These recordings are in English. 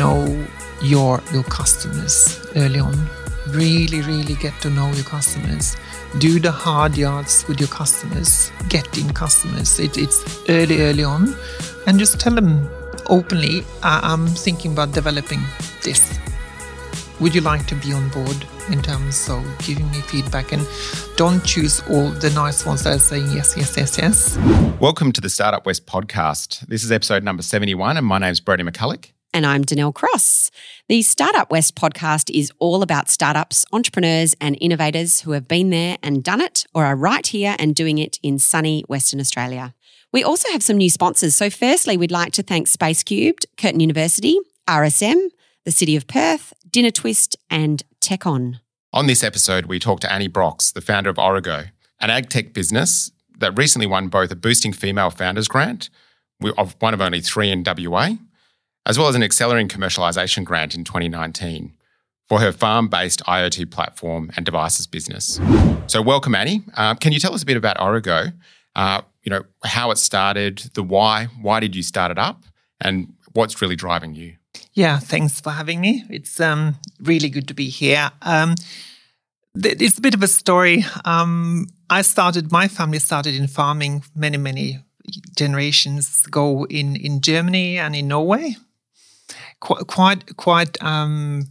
know your your customers early on. Really, really get to know your customers. Do the hard yards with your customers. Get in customers. It, it's early, early on, and just tell them openly. I'm thinking about developing this. Would you like to be on board in terms of giving me feedback? And don't choose all the nice ones that are saying yes, yes, yes, yes. Welcome to the Startup West podcast. This is episode number 71, and my name's Brodie McCulloch. And I'm Danelle Cross. The Startup West podcast is all about startups, entrepreneurs, and innovators who have been there and done it or are right here and doing it in sunny Western Australia. We also have some new sponsors. So, firstly, we'd like to thank Space Cubed, Curtin University, RSM, the City of Perth, Dinner Twist, and TechOn. On this episode, we talk to Annie Brox, the founder of Origo, an ag tech business that recently won both a Boosting Female Founders Grant, of one of only three in WA, as well as an Accelerating Commercialisation Grant in 2019 for her farm-based IoT platform and devices business. So, welcome, Annie. Uh, can you tell us a bit about Origo? Uh, you know how it started, the why. Why did you start it up, and what's really driving you? Yeah, thanks for having me. It's um, really good to be here. Um, it's a bit of a story. Um, I started, my family started in farming many, many generations ago in, in Germany and in Norway. Qu- quite, quite um,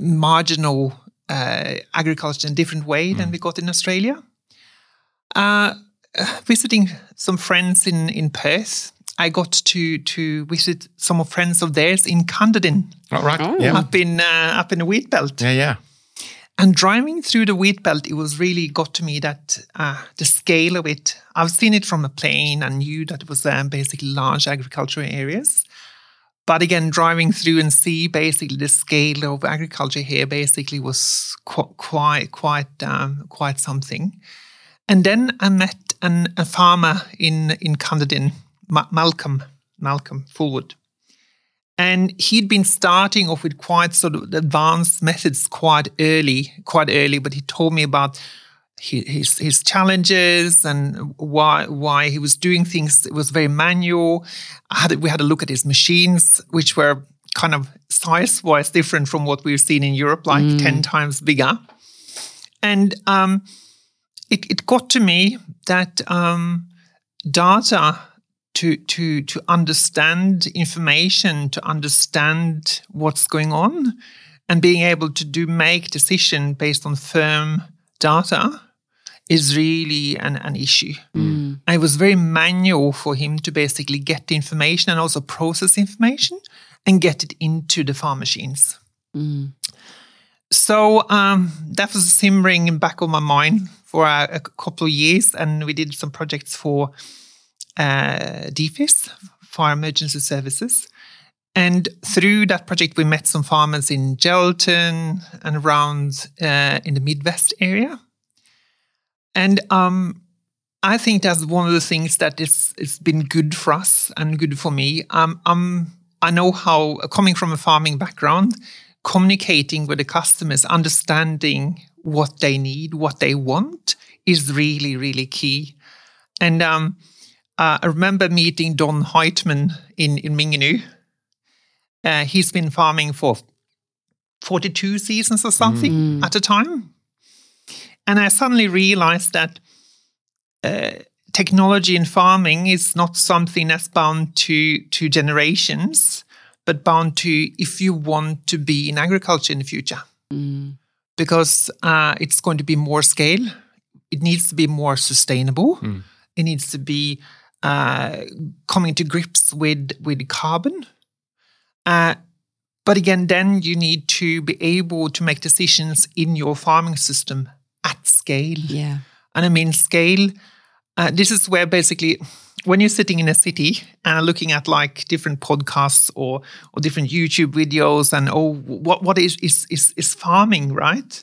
marginal uh, agriculture in a different way mm. than we got in Australia. Uh, visiting some friends in, in Perth I got to to visit some of friends of theirs in Cunderdin. Oh, right. Oh. Yeah. Up in uh, up in the wheat belt. Yeah, yeah. And driving through the wheat belt, it was really got to me that uh, the scale of it. I've seen it from a plane and knew that it was um, basically large agricultural areas. But again, driving through and see basically the scale of agriculture here basically was qu- quite quite um, quite something. And then I met an, a farmer in in Cunderdin Ma- Malcolm, Malcolm Fullwood. And he'd been starting off with quite sort of advanced methods quite early, quite early, but he told me about his his challenges and why why he was doing things. It was very manual. Had, we had a look at his machines, which were kind of size wise different from what we've seen in Europe, like mm. ten times bigger. And um, it it got to me that um, data to to to understand information, to understand what's going on, and being able to do make decision based on firm data is really an, an issue. Mm. And it was very manual for him to basically get the information and also process information and get it into the farm machines. Mm. So um, that was simmering in back of my mind for a, a couple of years, and we did some projects for uh, DFES, Fire Emergency Services. And through that project, we met some farmers in Geraldton and around uh, in the Midwest area. And um, I think that's one of the things that is has been good for us and good for me. Um, um, I know how coming from a farming background, communicating with the customers, understanding what they need, what they want, is really really key. And um, uh, I remember meeting Don Heitman in, in Mingenew. Uh, he's been farming for 42 seasons or something mm. at a time. And I suddenly realized that uh, technology in farming is not something that's bound to, to generations, but bound to if you want to be in agriculture in the future. Mm. Because uh, it's going to be more scale, it needs to be more sustainable, mm. it needs to be uh, coming to grips with with carbon. Uh, but again, then you need to be able to make decisions in your farming system at scale. Yeah, and I mean scale. Uh, this is where basically when you're sitting in a city and looking at like different podcasts or or different YouTube videos and oh what what is is is, is farming right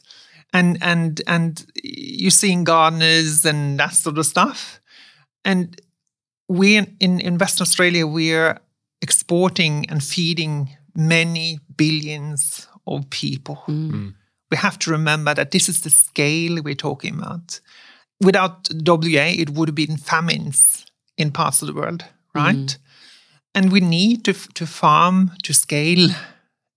and and and you're seeing gardeners and that sort of stuff and we in, in Western Australia, we're exporting and feeding many billions of people. Mm. We have to remember that this is the scale we're talking about. Without WA, it would have been famines in parts of the world, right? Mm. And we need to, to farm to scale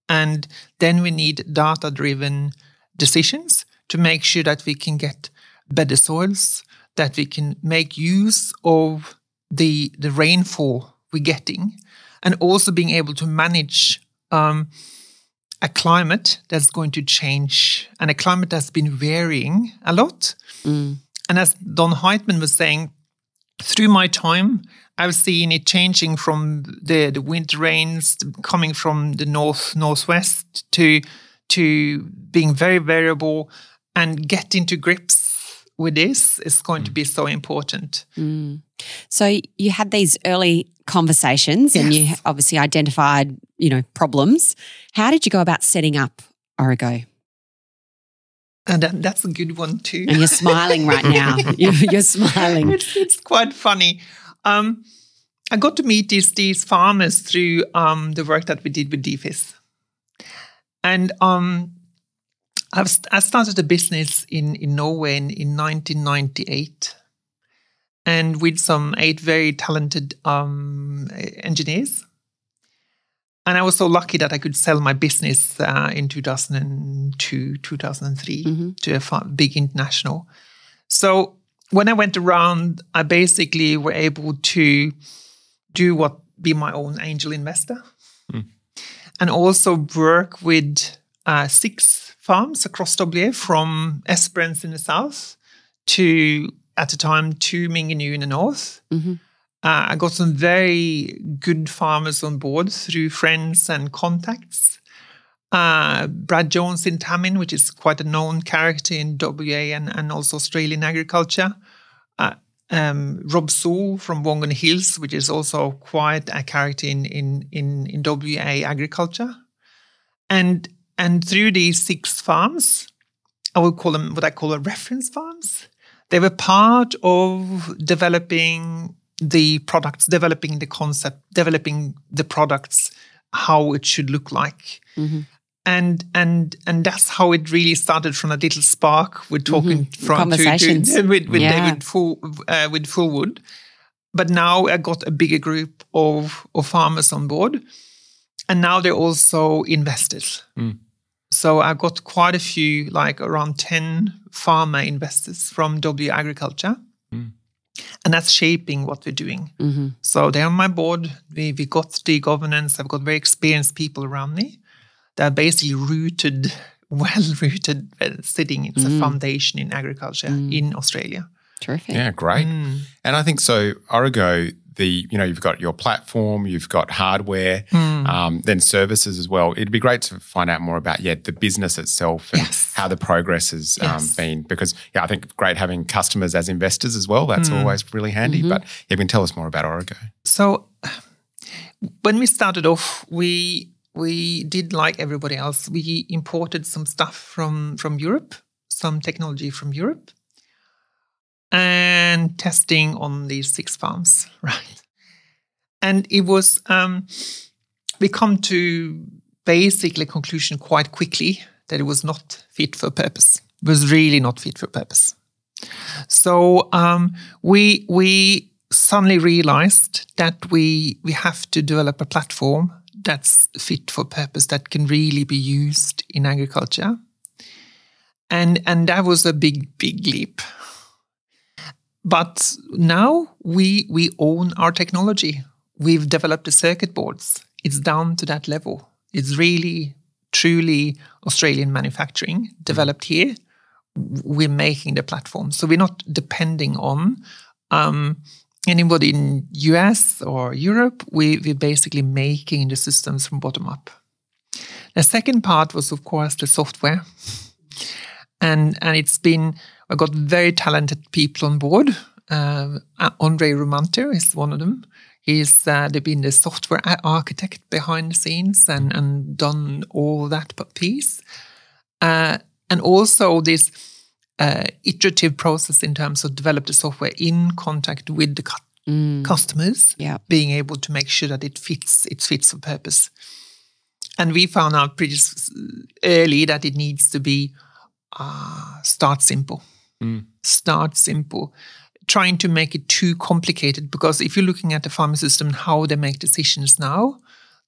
And then we need data driven decisions to make sure that we can get better soils, that we can make use of the, the rainfall we're getting, and also being able to manage um, a climate that's going to change and a climate that's been varying a lot. Mm. And as Don Heitman was saying, through my time, I've seen it changing from the, the winter rains coming from the north northwest to to being very variable and getting into grips with this is going to be so important. Mm. So you had these early conversations and you obviously identified, you know, problems. How did you go about setting up Origo? And that, that's a good one too. And you're smiling right now. You're, you're smiling. it's, it's quite funny. Um, I got to meet these these farmers through um, the work that we did with DFES. And um, I've, I started a business in, in Norway in, in 1998. And with some eight very talented um, engineers. And I was so lucky that I could sell my business uh, in 2002, 2003 Mhm. to a fa- big international. So when I went around, I basically were able to do what be my own angel investor, and also work with uh, six farms across WA from Esperance in the south to at the time to Mingenew in the north. Mhm. Uh, I got some very good farmers on board through friends and contacts. Uh, Brad Jones in Tammin, which is quite a known character in WA and, and also Australian agriculture. Uh, um, Rob Sewell from Wongan Hills, which is also quite a character in, in, in, in WA agriculture. And, and through these six farms, I would call them what I call a reference farms. They were part of developing the products, developing the concept, developing the products, how it should look like. Mhm. And and and that's how it really started from a little spark We're talking Mhm. from to, Conversations. to, with, with Yeah. David Full, uh, with Fullwood. But now I got a bigger group of, of farmers on board. And now they're also investors. Mm. So I've got quite a few, like around 10 farmer investors from W Agriculture. Mm. And that's shaping what we're doing. Mhm. So they're on my board. We, we got the governance. I've got very experienced people around me. that are basically rooted, well rooted, uh, sitting. It's Mm. a foundation in agriculture Mm. in Australia. Terrific. Yeah, great. Mm. And I think so. Origo, the you know you've got your platform, you've got hardware, Mm. um, then services as well. It'd be great to find out more about yeah the business itself and Yes. how the progress has um, been. Because yeah, I think great having customers as investors as well. That's Mm. always really handy. Mhm. But you can tell us more about Origo. So when we started off, we we did like everybody else. We imported some stuff from from Europe, some technology from Europe, and testing on these six farms, right? And it was um, we come to basically conclusion quite quickly that it was not fit for purpose. It was really not fit for purpose. So um, we we suddenly realized that we we have to develop a platform that's fit for purpose that can really be used in agriculture. And and that was a big big leap. But now we we own our technology. We've developed the circuit boards. It's down to that level. It's really truly Australian manufacturing developed here. We're making the platform, so we're not depending on um, anybody in US or Europe. We, we're basically making the systems from bottom up. The second part was, of course, the software, and and it's been I got very talented people on board. Uh, Andre Romanto is one of them. He's uh, been the software architect behind the scenes and and done all that piece, uh, and also this uh, iterative process in terms of develop the software in contact with the cu- Mm. customers, Yeah. being able to make sure that it fits it fits for purpose. And we found out pretty early that it needs to be uh, start simple. Mm. Start simple. Trying to make it too complicated because if you're looking at the farming system, how they make decisions now,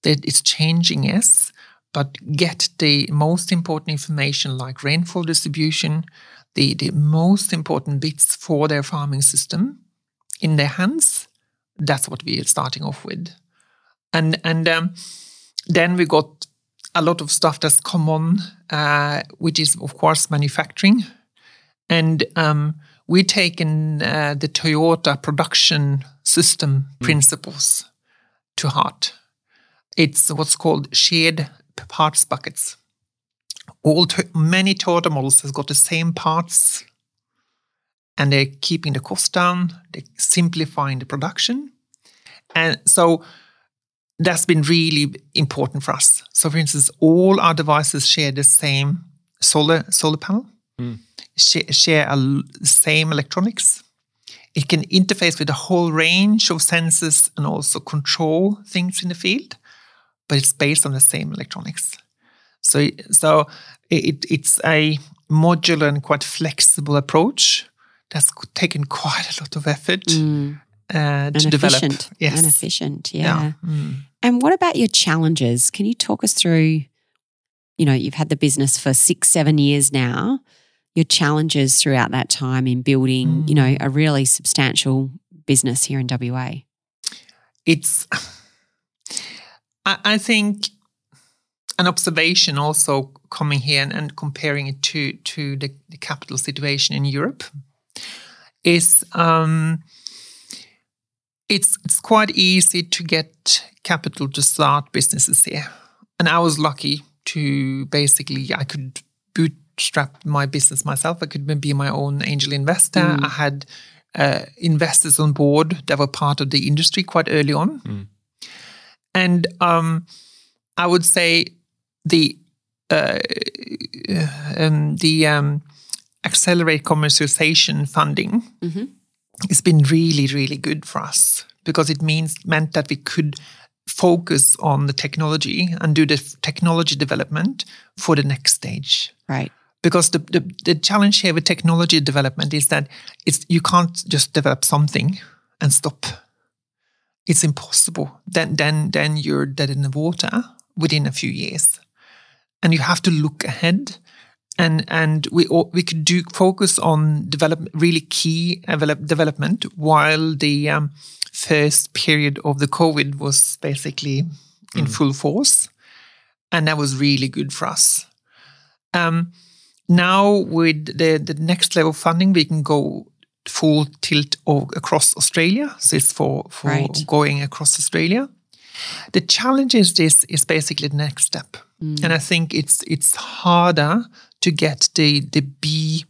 that it's changing, yes, but get the most important information like rainfall distribution, the, the most important bits for their farming system in their hands. That's what we are starting off with. And, and um, then we got a lot of stuff that's common, uh, which is, of course, manufacturing. And um, we've taken uh, the Toyota production system mm. principles to heart. It's what's called shared parts buckets. All many Toyota models has got the same parts, and they're keeping the cost down. They're simplifying the production, and so that's been really important for us. So, for instance, all our devices share the same solar solar panel, mm. share, share a, same electronics. It can interface with a whole range of sensors and also control things in the field but it's based on the same electronics. So, so it, it's a modular and quite flexible approach that's taken quite a lot of effort mm. uh, to develop. Efficient. Yes. And efficient, yeah. yeah. Mm. And what about your challenges? Can you talk us through? You know, you've had the business for six, seven years now. Your challenges throughout that time in building, mm. you know, a really substantial business here in WA. It's I, I think an observation also coming here and, and comparing it to to the, the, capital situation in Europe is um, it's it's quite easy to get capital to start businesses here, and I was lucky to basically I could bootstrap my business myself. I could be my own angel investor. Mm. I had uh, investors on board that were part of the industry quite early on. Mm. And um, I would say the uh, um, the um, accelerate commercialization funding mm-hmm. has been really really good for us because it means meant that we could focus on the technology and do the technology development for the next stage. Right. Because the, the, the challenge here with technology development is that it's you can't just develop something and stop it's impossible. Then, then, then you're dead in the water within a few years, and you have to look ahead. And and we we could do focus on develop really key develop, development while the um, first period of the COVID was basically in mm. full force, and that was really good for us. Um, now with the the next level funding, we can go full tilt across Australia. So it's for, for right. going across Australia. The challenge is this is basically the next step. Mm. And I think it's it's harder to get the the B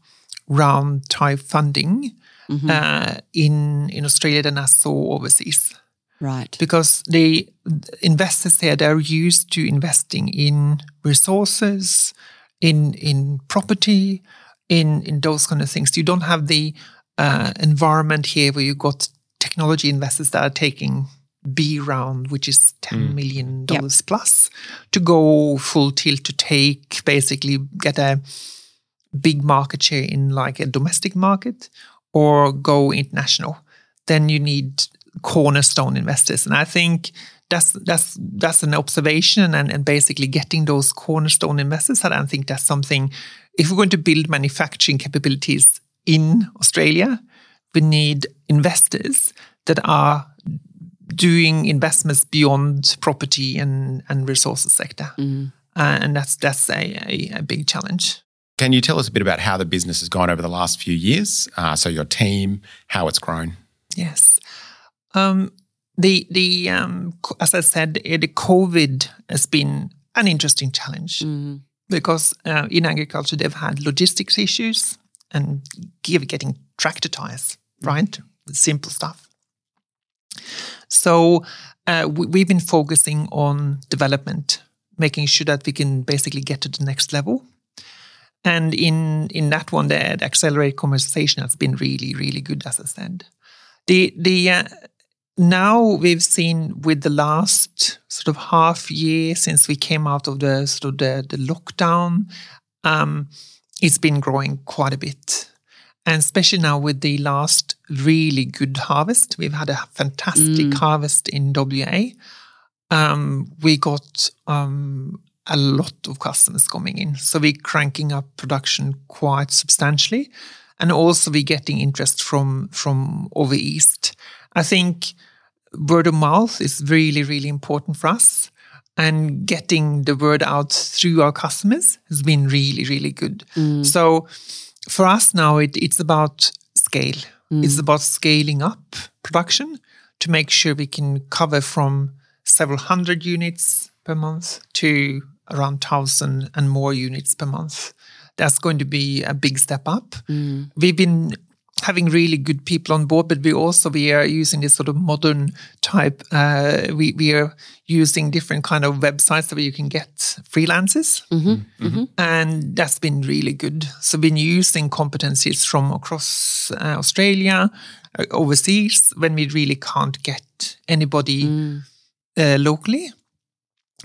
round type funding mm-hmm. uh, in in Australia than I saw overseas. Right. Because the investors here they're used to investing in resources, in in property, in in those kind of things. You don't have the uh, environment here where you've got technology investors that are taking B round, which is ten mm. million dollars yep. plus, to go full tilt to take basically get a big market share in like a domestic market or go international. Then you need cornerstone investors, and I think that's that's that's an observation and, and basically getting those cornerstone investors. And I think that's something. If we're going to build manufacturing capabilities in Australia, we need investors that are doing investments beyond property and, and resources sector. Mm. Uh, and that's that's a, a, a, big challenge. Can you tell us a bit about how the business has gone over the last few years? Uh, so your team, how it's grown. Yes. Um, the the um, as I said, eh, the COVID has been an interesting challenge mm. because uh, in agriculture they've had logistics issues and getting tractor tires, right? Simple stuff. So uh, we, have been focusing on development, making sure that we can basically get to the next level. And in in that one, the, the accelerate commercialization has been really, really good, as I said. The the uh, now we've seen with the last sort of half year since we came out of the sort of the, the lockdown, um, it's been growing quite a bit. And especially now with the last really good harvest, we've had a fantastic mm. harvest in WA. Um, we got um, a lot of customers coming in. So we're cranking up production quite substantially. And also we're getting interest from from over east. I think word of mouth is really, really important for us. And getting the word out through our customers has been really, really good. Mm. So for us now, it, it's about scale. Mm. It's about scaling up production to make sure we can cover from several hundred units per month to around thousand and more units per month. That's going to be a big step up. Mm. We've been having really good people on board, but we also we are using this sort of modern type. Uh, we we are using different kind of websites where you can get freelancers, and that's been really good. So been using competencies from across uh, Australia, uh, overseas when we really can't get anybody uh, locally.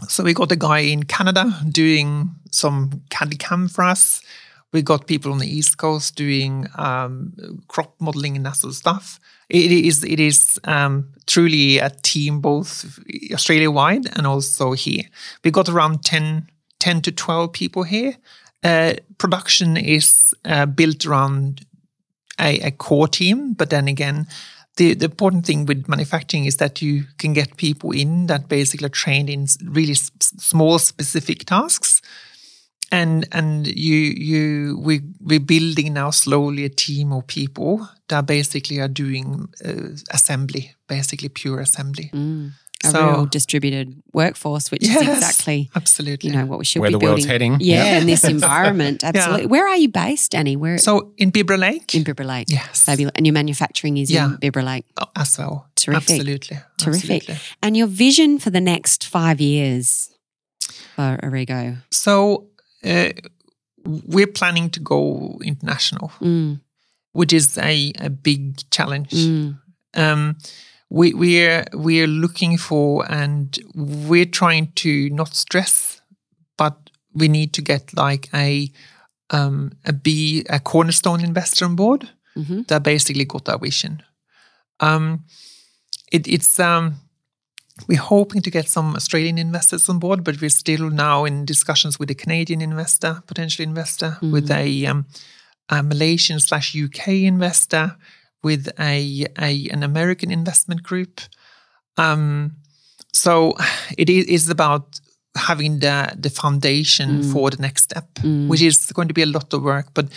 So we got a guy in Canada doing some candy cam for us. We got people on the East Coast doing um, crop modeling and that sort of stuff. It is it is um, truly a team both Australia wide and also here. We got around 10, 10 to twelve people here. Uh, production is uh, built around a, a core team, but then again, the, the important thing with manufacturing is that you can get people in that basically are trained in really s- small specific tasks and and you you we we're building now slowly a team of people that basically are doing uh, assembly basically pure assembly A So- real distributed workforce, which is exactly absolutely you know what we should Where be the world's building. heading. Yeah, in this environment, absolutely. Where are you based, Annie? Where so in Bibra Lake in Bibra Lake? Yes. Fabulous. And your manufacturing is Yeah. in Bibra Lake. oh, as well Terrific. absolutely Terrific. absolutely. And your vision for the next five years for Origo? so uh, we're planning to go international Mm, which is a, a big challenge mm, um, we we're we're looking for and we're trying to not stress, but we need to get like a um, a B a cornerstone investor on board mhm. that basically got our vision. Um, it, it's um, we're hoping to get some Australian investors on board, but we're still now in discussions with a Canadian investor, potential investor, with a, um, a Malaysian slash UK investor, with a, a an American investment group. Um, so it is about having the the foundation for the next step, which is going to be a lot of work, but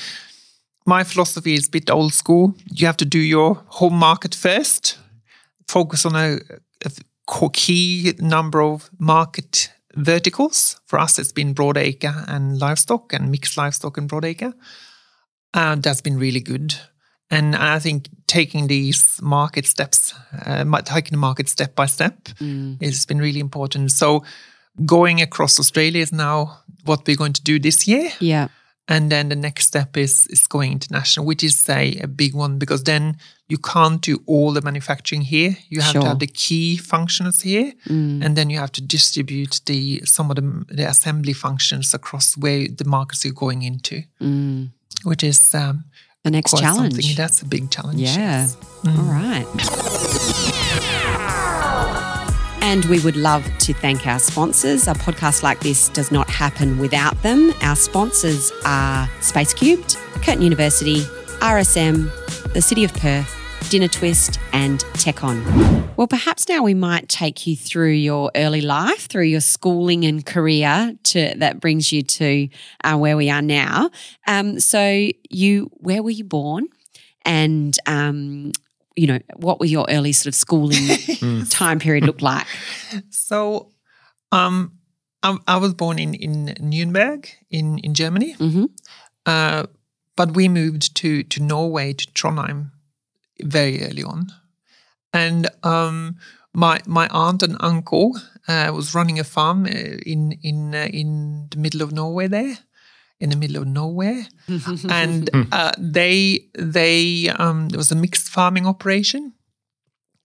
my philosophy is a bit old school. You have to do your home market first, focus on a, a key number of market verticals. For us, it's been broadacre and livestock, and mixed livestock and broadacre. And that's been really good. And I think taking these market steps, uh, taking the market step by step, has been really important. So going across Australia is now what we're going to do this year. Yeah. And then the next step is is going international, which is a, a big one because then you can't do all the manufacturing here. You have Sure. to have the key functions here, and then you have to distribute the some of the, the assembly functions across where the markets you're going into, Mm. which is um, The next challenge. That's a big challenge. Yeah. yes. All right. And we would love to thank our sponsors. A podcast like this does not happen without them. Our sponsors are Space Cubed, Curtin University, RSM, the City of Perth, Dinner Twist, and Techon. Well, perhaps now we might take you through your early life, through your schooling and career to that brings you to uh, where we are now. Um, so, you, where were you born? And um, you know, what were your early sort of schooling time period look like? So, um, I, I was born in in Nuremberg in in Germany, hmm uh, but we moved to to Norway to Trondheim very early on, and um, my my aunt and uncle uh, was running a farm uh, in in uh, in the middle of Norway there. In the middle of nowhere, and uh, they they um, there was a mixed farming operation,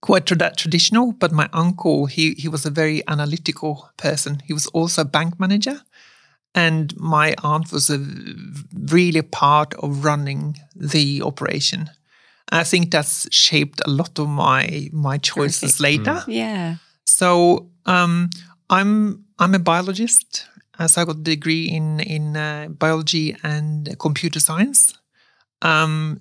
quite trad- traditional. But my uncle he he was a very analytical person. He was also a bank manager, and my aunt was a really part of running the operation. I think that's shaped a lot of my my choices later. Yeah. So um, I'm I'm a biologist so I got a degree in in uh, biology and computer science, um,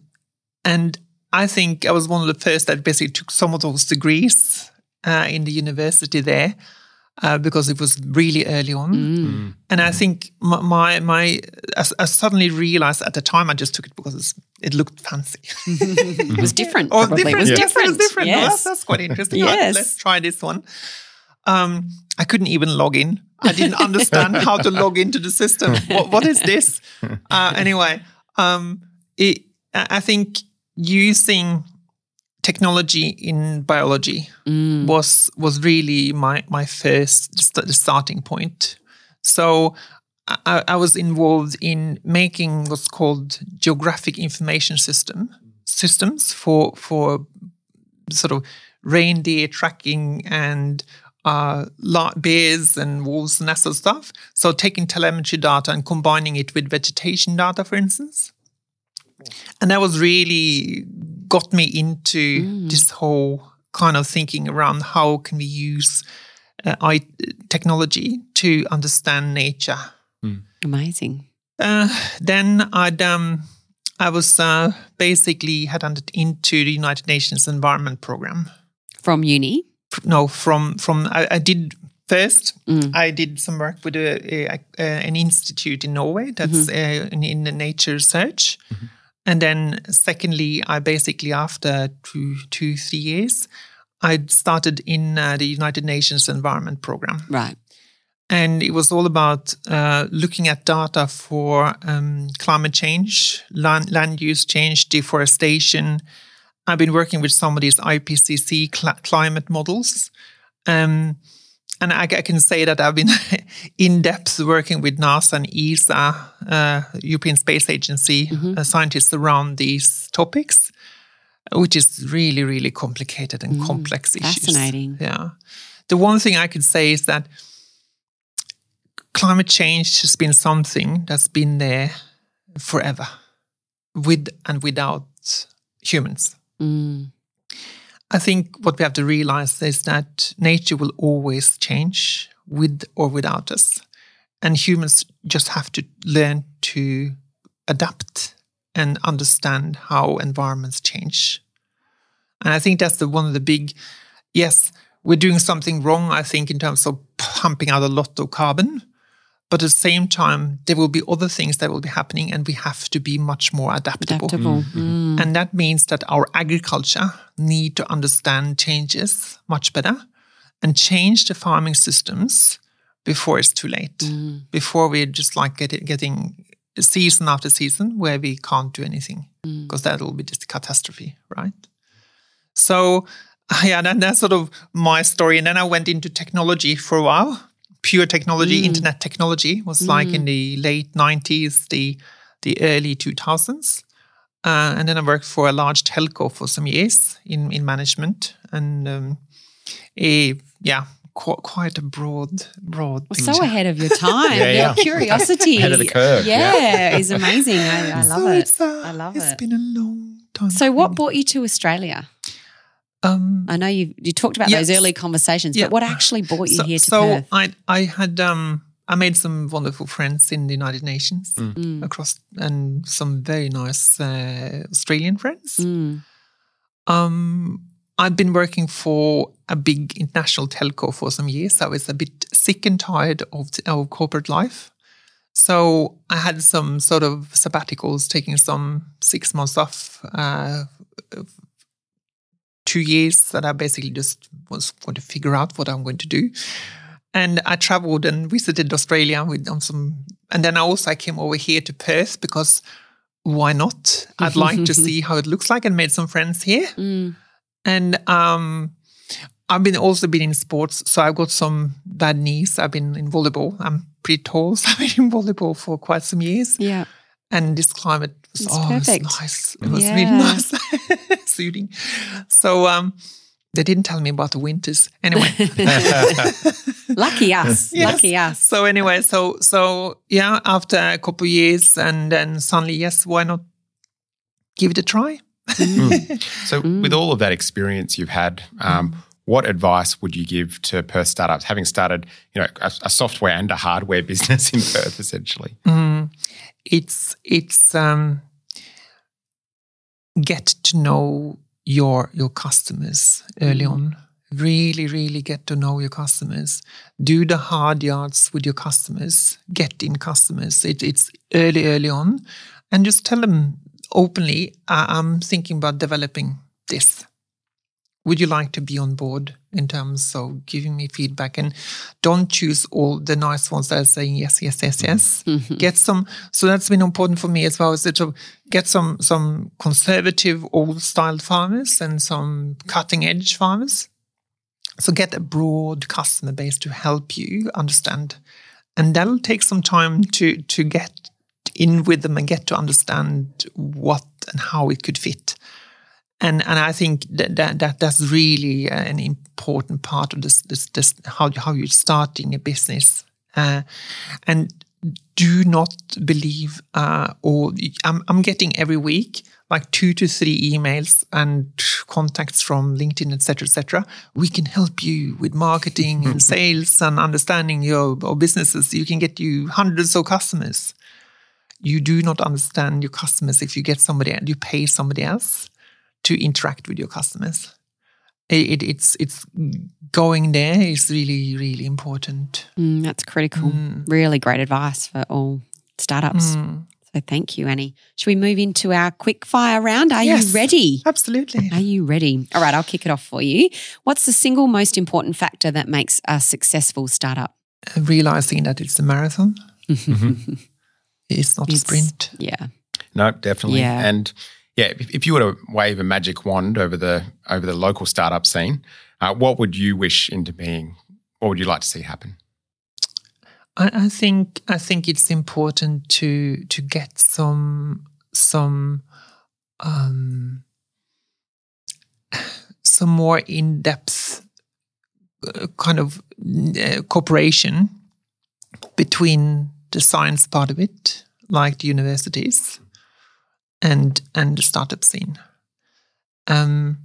and I think I was one of the first that basically took some of those degrees uh, in the university there uh, because it was really early on. Mm. And I think my my, my I, I suddenly realized at the time I just took it because it's, it looked fancy. It was different. Oh, probably. different. It was yes, different. It was different. Well, Yes. that's, that's quite interesting. Right, Yes. let's try this one. Um, I couldn't even log in. I didn't understand how to log into the system. What, what is this? Uh, anyway, um, it, I think using technology in biology Mm. was was really my my first st- the starting point. So I, I was involved in making what's called geographic information system systems for for sort of reindeer tracking and uh, bears and wolves and that sort of stuff. So taking telemetry data and combining it with vegetation data, for instance. And that was really got me into this whole kind of thinking around how can we use uh, I, technology to understand nature. Amazing. Uh, then I'd um, I was uh, basically headhunted into the United Nations Environment Program. From uni. No, from from I, I did first. Mm. I did some work with a, a, a- an institute in Norway that's uh, in, in the nature research. And then, secondly, I basically after two two three years, I started in uh, the United Nations Environment Program Right. and it was all about uh, looking at data for um, climate change, land, land use change, deforestation. I've been working with some of these IPCC cl- climate models. Um, and I, I can say that I've been in depth working with NASA and ESA, uh, European Space Agency, uh, scientists around these topics, which is really, really complicated and complex issues. fascinating. Yeah. The one thing I could say is that climate change has been something that's been there forever, with and without humans. Mm. I think what we have to realize is that nature will always change with or without us. And humans just have to learn to adapt and understand how environments change. And I think that's the one of the big, yes, we're doing something wrong, I think, in terms of pumping out a lot of carbon. But at the same time, there will be other things that will be happening, and we have to be much more adaptable. Adaptable. Mm. And that means that our agriculture need to understand changes much better and change the farming systems before it's too late. Mm. Before we're just like get, getting season after season where we can't do anything Mm. because that will be just a catastrophe, right? So yeah, that, that's sort of my story. And then I went into technology for a while. Pure technology, internet technology was like in the late 90s, the the early 2000s. Uh, and then I worked for a large telco for some years in, in management. And um, a, yeah, qu- quite a broad, broad Well, so ahead of your time. Yeah, yeah. Your curiosity. Ahead of the curve, Yeah, yeah. is amazing. I, I love So it. It's, uh, I love It's it. It's been a long time. So, what brought you to Australia? Um, I know you you talked about those early conversations, Yeah. but what actually brought you so, here to so Perth? I I had um I made some wonderful friends in the United Nations Mm. across and some very nice uh, Australian friends. Mm. Um, I've been working for a big international telco for some years. I was a bit sick and tired of, of corporate life. So I had some sort of sabbaticals, taking some six months off, uh, two years that I basically just was going to figure out what I'm going to do. And I traveled and visited Australia with on some, and then I also I came over here to Perth because why not? I'd like to see how it looks like and made some friends here. Mm. And um, I've been also been in sports, so I've got some bad knees. I've been in volleyball. I'm pretty tall, so I've been in volleyball for quite some years. Yeah. And this climate It's oh, it was perfect. nice. It was Yeah. really nice, soothing. So um, they didn't tell me about the winters. Anyway, Lucky us. Yes. Lucky us. so anyway, so so yeah, after a couple of years, and then suddenly, yes, why not give it a try? Mm. Mm. So, mm. with all of that experience you've had, um, what advice would you give to Perth startups, having started, you know, a, a software and a hardware business in Perth, essentially? It's it's um, get to know your your customers early Mm. on. Really, really get to know your customers. Do the hard yards with your customers. Get in customers. It, it's early, early on, and just tell them openly. I, I'm thinking about developing this. Would you like to be on board in terms of giving me feedback? And don't choose all the nice ones that are saying yes, yes, yes, yes Mhm. get some so that's been important for me as well is to get some some conservative old style farmers and some cutting edge farmers so get a broad customer base to help you understand and that'll take some time to to get in with them and get to understand what and how it could fit and and I think that, that, that that's really an important part of this this, this how how you're starting a business. Uh, and do not believe uh, or I'm, I'm getting every week like two to three emails and contacts from linkedin etc etc we can help you with marketing and sales and understanding your, your businesses. You can get you hundreds of customers. You do not understand your customers if you get somebody and you pay somebody else to interact with your customers it, it, it's it's going there is really really important Mm, that's critical. Mm. Really great advice for all startups. Mm. So thank you, Annie. Should we move into our quick fire round? Are Yes. you ready? Absolutely. Are you ready? All right, I'll kick it off for you. What's the single most important factor that makes a successful startup? Realizing that it's a marathon, it's not a sprint. Yeah. No, definitely. Yeah. And yeah, if, if you were to wave a magic wand over the over the local startup scene, uh, what would you wish into being? What would you like to see happen? I, I think I think it's important to to get some some um, some more in depth uh, kind of uh, cooperation between the science part of it, like the universities, and and the startup scene, um,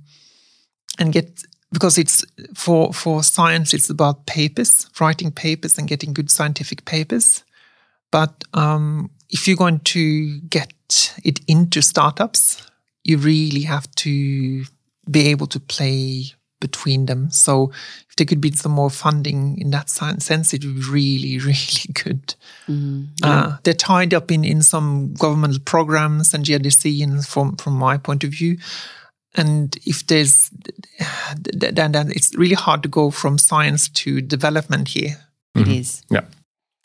and get because it's for for science it's about papers writing papers and getting good scientific papers. But um, if you're going to get it into startups you really have to be able to play between them so if there could be some more funding in that sense it would be really really good Mm. uh, they're tied up in, in some governmental programs and GRDC, and from from my point of view. And if there's, then then it's really hard to go from science to development here. It is. Yeah.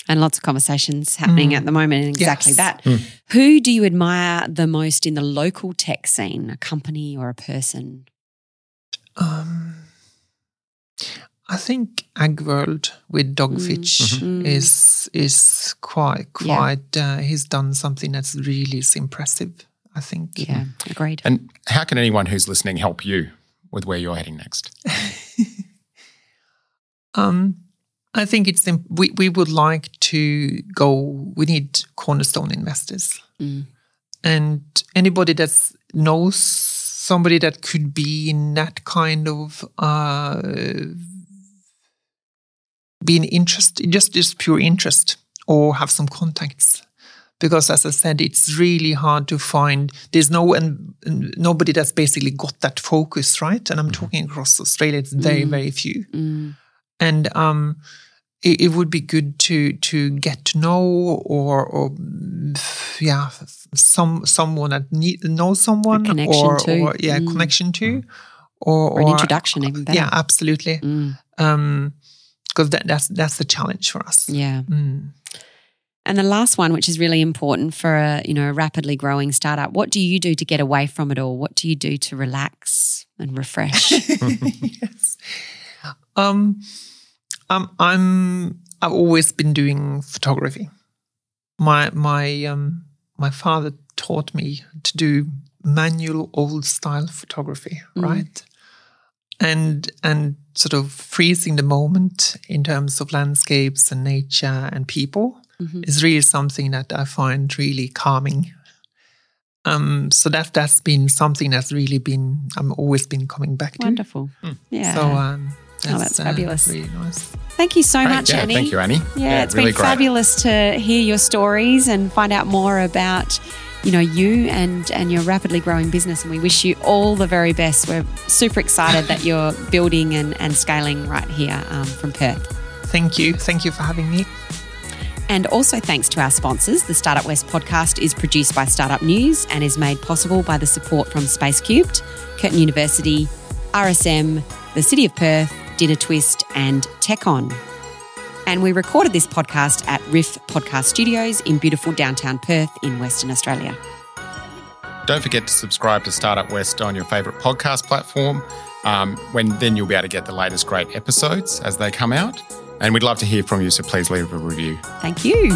And lots of conversations happening Mm. at the moment in exactly Yes. that. Mm. Who do you admire the most in the local tech scene, a company or a person? Um, I think AgWorld with Dogfish Mm. is is quite Yeah. quite. Uh, he's done something that's really impressive. I think. Yeah, agreed. And how can anyone who's listening help you with where you're heading next? Um, I think it's imp- we we would like to go. We need cornerstone investors, Mm. and anybody that knows somebody that could be in that kind of uh, being interest, just just pure interest, or have some contacts. Because, as I said, it's really hard to find. There's no and, nobody that's basically got that focus, right? And I'm talking across Australia. It's very, Mm. very few Mm. and um, it, it would be good to to get to know or or mm, yeah some someone that need know someone connection or, to. or yeah Mm. connection to or, Or an or- introduction, even better. yeah absolutely Mm. um because that, that's that's the challenge for us Yeah. Mm. And the last one, which is really important for a you know a rapidly growing startup, what do you do to get away from it all? What do you do to relax and refresh? yes. Um, um, I'm. I've always been doing photography. My my um my father taught me to do manual old style photography, Mm. right? And and sort of freezing the moment in terms of landscapes and nature and people Mhm. is really something that I find really calming. Um, so that's that's been something that's really been I'm always been coming back to. Wonderful. Yeah. So um, Oh, that's uh, fabulous. really nice. thank you so Great. much, yeah, Annie. Thank you, Annie. Yeah, it's really been great. fabulous to hear your stories and find out more about you know you and and your rapidly growing business and we wish you all the very best we're super excited that you're building and, and scaling right here um, from perth Thank you. Thank you for having me. and also thanks to our sponsors the startup west podcast is produced by startup news and is made possible by the support from Spacecubed curtin university rsm the city of perth DinnerTwist and Tech On. and we recorded this podcast at Riff Podcast Studios in beautiful downtown Perth in Western Australia. Don't forget to subscribe to Startup West on your favourite podcast platform. Um, when then you'll be able to get the latest great episodes as they come out. And we'd love to hear from you, so please leave a review. Thank you.